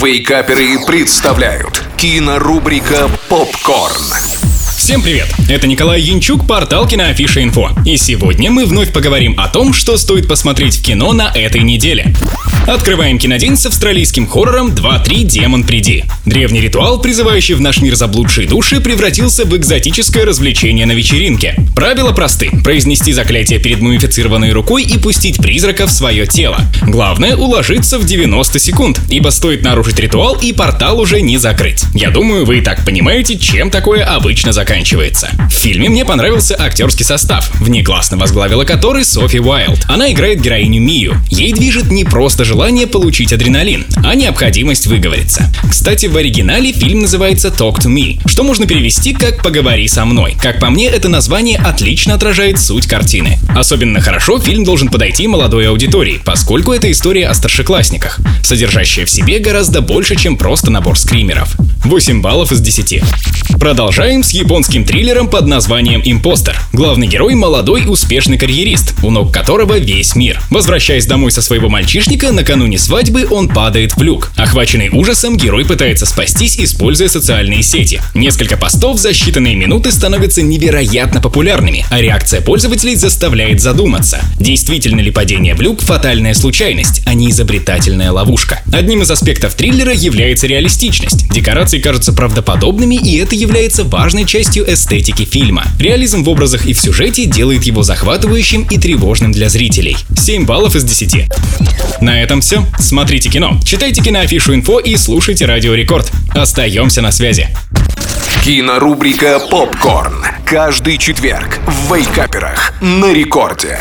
Вейкаперы представляют кинорубрика «Попкорн». Всем привет! Это Николай Янчук, портал Киноафиша Инфо. И сегодня мы вновь поговорим о том, что стоит посмотреть в кино на этой неделе. Открываем кинодень с австралийским хоррором «2-3. Демон, приди». Древний ритуал, призывающий в наш мир заблудшие души, превратился в экзотическое развлечение на вечеринке. Правила просты. Произнести заклятие перед мумифицированной рукой и пустить призрака в свое тело. Главное — уложиться в 90 секунд, ибо стоит нарушить ритуал, и портал уже не закрыть. Я думаю, вы и так понимаете, чем такое обычно заканчивается. В фильме мне понравился актерский состав, внеклассно возглавила который Софи Уайлд. Она играет героиню Мию. Ей движет не просто желание желание получить адреналин, а необходимость выговориться. Кстати, в оригинале фильм называется Talk to Me, что можно перевести как «Поговори со мной». Как по мне, это название отлично отражает суть картины. Особенно хорошо фильм должен подойти молодой аудитории, поскольку это история о старшеклассниках, содержащая в себе гораздо больше, чем просто набор скримеров. 8 баллов из 10. Продолжаем с японским триллером под названием «Импостер». Главный герой – молодой успешный карьерист, у ног которого весь мир. Возвращаясь домой со своего мальчишника, накануне свадьбы он падает в люк. Охваченный ужасом, герой пытается спастись, используя социальные сети. Несколько постов за считанные минуты становятся невероятно популярными, а реакция пользователей заставляет задуматься, действительно ли падение в люк фатальная случайность, а не изобретательная ловушка. Одним из аспектов триллера является реалистичность. Декорации кажутся правдоподобными, и это является важной частью эстетики фильма. Реализм в образах и в сюжете делает его захватывающим и тревожным для зрителей. 7 баллов из 10. На этом все. Смотрите кино, читайте киноафишу инфо и слушайте Радио Рекорд. Остаемся на связи. Кинорубрика «Попкорн». Каждый четверг в Вейкаперах на рекорде.